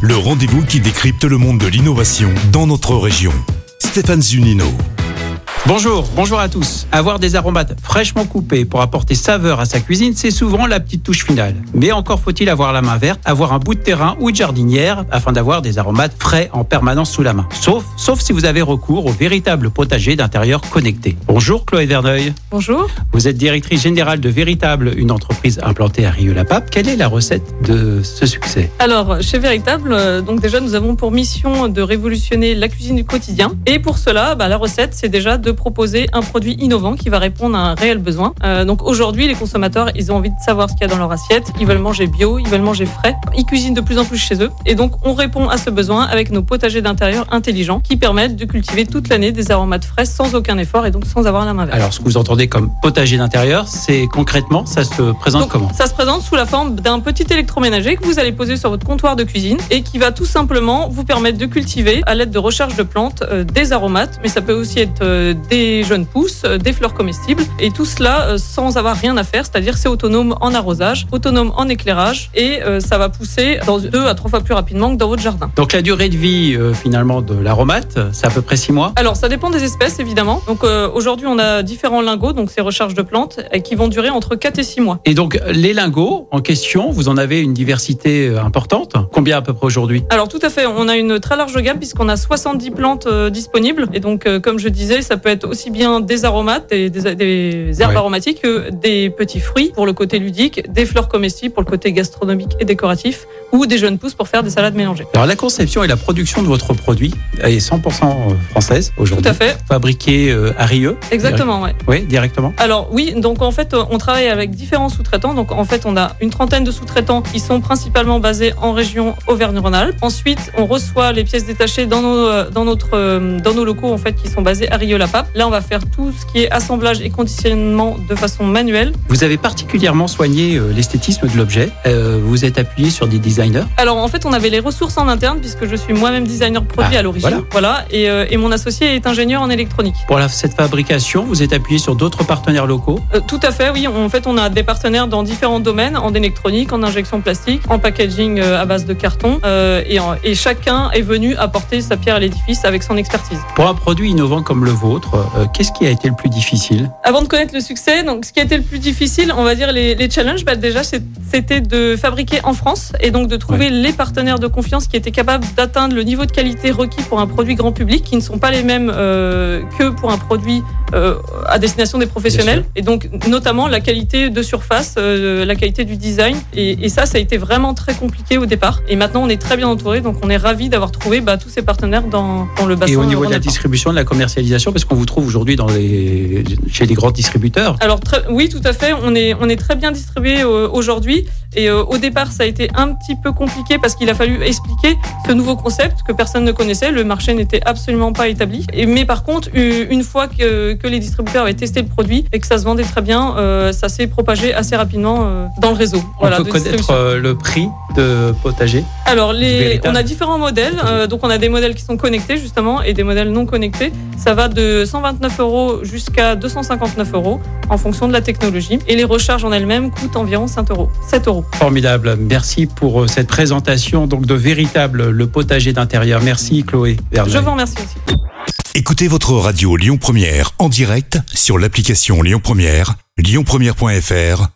Le rendez-vous qui décrypte le monde de l'innovation dans notre région. Stéphane Zunino. Bonjour, bonjour à tous. Avoir des aromates fraîchement coupés pour apporter saveur à sa cuisine, c'est souvent la petite touche finale. Mais encore faut-il avoir la main verte, avoir un bout de terrain ou de jardinière afin d'avoir des aromates frais en permanence sous la main. Sauf, sauf si vous avez recours au véritable potager d'intérieur connecté. Bonjour Chloé Verneuil. Bonjour. Vous êtes directrice générale de Véritable, une entreprise implantée à Rieux-la-Pape. Quelle est la recette de ce succès? Alors, chez Véritable, euh, donc déjà, nous avons pour mission de révolutionner la cuisine du quotidien. Et pour cela, bah, la recette, c'est déjà de proposer un produit innovant qui va répondre à un réel besoin. Euh, donc aujourd'hui, les consommateurs, ils ont envie de savoir ce qu'il y a dans leur assiette. Ils veulent manger bio, ils veulent manger frais. Ils cuisinent de plus en plus chez eux. Et donc, on répond à ce besoin avec nos potagers d'intérieur intelligents qui permettent de cultiver toute l'année des aromates frais sans aucun effort et donc sans avoir la main verte. Alors, ce que vous entendez comme potager d'intérieur, c'est concrètement, ça se présente Donc, comment? ça se présente sous la forme d'un petit électroménager que vous allez poser sur votre comptoir de cuisine et qui va tout simplement vous permettre de cultiver à l'aide de recherche de plantes euh, des aromates, mais ça peut aussi être euh, des jeunes pousses, euh, des fleurs comestibles et tout cela euh, sans avoir rien à faire, c'est-à-dire c'est autonome en arrosage, autonome en éclairage et euh, ça va pousser dans deux à trois fois plus rapidement que dans votre jardin. Donc la durée de vie finalement de l'aromate, c'est à peu près six mois. Alors ça dépend des espèces évidemment. Donc aujourd'hui on a différents lingots, donc ces recharges de plantes, qui vont durer entre 4 et 6 mois. Et donc les lingots en question, vous en avez une diversité importante. Combien à peu près aujourd'hui? Alors tout à fait, on a une très large gamme puisqu'on a 70 plantes disponibles. Et donc comme je disais, ça peut être aussi bien des aromates, des, des, des herbes Ouais. aromatiques que des petits fruits pour le côté ludique, des fleurs comestibles pour le côté gastronomique et décoratif, ou des jeunes pousses pour faire des salades mélangées. Alors la conception et la production de votre produit est 100% française aujourd'hui. Tout à fait, Fabriqué euh, à Rieux. exactement, ouais. Oui, directement. Alors oui, donc en fait, on travaille avec différents sous-traitants. Donc en fait, on a une trentaine de sous-traitants qui sont principalement basés en région Auvergne-Rhône-Alpes. Ensuite, on reçoit les pièces détachées dans nos euh, dans notre euh, dans nos locaux en fait qui sont basés à Rieux-la-Pape. Là, on va faire tout ce qui est assemblage et conditionnement de façon manuelle. Vous avez particulièrement soigné euh, l'esthétisme de l'objet. Euh, vous êtes appuyé sur des Alors en fait, on avait les ressources en interne puisque je suis moi-même designer produit Ah, à l'origine. Voilà. Et, euh, et mon associé est ingénieur en électronique. Pour la- cette fabrication, vous êtes appuyé sur d'autres partenaires locaux. Euh, tout à fait, oui. En fait, on a des partenaires dans différents domaines, en électronique, en injection plastique, en packaging euh, à base de carton. euh, et, en- et chacun est venu apporter sa pierre à l'édifice avec son expertise. Pour un produit innovant comme le vôtre, qu'est-ce qui a été le plus difficile Avant de connaître le succès, donc ce qui a été le plus difficile, on va dire les, les challenges, bah, déjà c'était de fabriquer en France et donc de trouver les partenaires de confiance qui étaient capables d'atteindre le niveau de qualité requis pour un produit grand public, qui ne sont pas les mêmes euh, que pour un produit euh, à destination des professionnels. Et donc notamment la qualité de surface, euh, la qualité du design. Et, et ça, ça a été vraiment très compliqué au départ. Et maintenant, on est très bien entouré, donc on est ravi d'avoir trouvé bah, tous ces partenaires dans, dans le bassin. Et au niveau de la distribution, de la commercialisation, parce qu'on vous trouve aujourd'hui dans les, chez les grands distributeurs. Alors très- oui, tout à fait. On est on est très bien distribué aujourd'hui. Et euh, au départ, ça a été un petit peu compliqué parce qu'il a fallu expliquer ce nouveau concept que personne ne connaissait. Le marché n'était absolument pas établi. Et mais par contre, une fois que, que les distributeurs avaient testé le produit et que ça se vendait très bien, euh, ça s'est propagé assez rapidement euh, dans le réseau. On peut de connaître le prix de potager? Alors, les, Véritable. on a différents modèles. Euh, donc, on a des modèles qui sont connectés, justement, et des modèles non connectés. Ça va de 129 euros jusqu'à 259 euros en fonction de la technologie. Et les recharges en elles-mêmes coûtent environ 5 euros. 7 euros. Formidable. Merci pour euh, cette présentation donc de véritable le potager d'intérieur. Merci Chloé. Verneuil. Je vous remercie aussi. Écoutez votre radio Lyon Première en direct sur l'application Lyon Première, lyonpremière.fr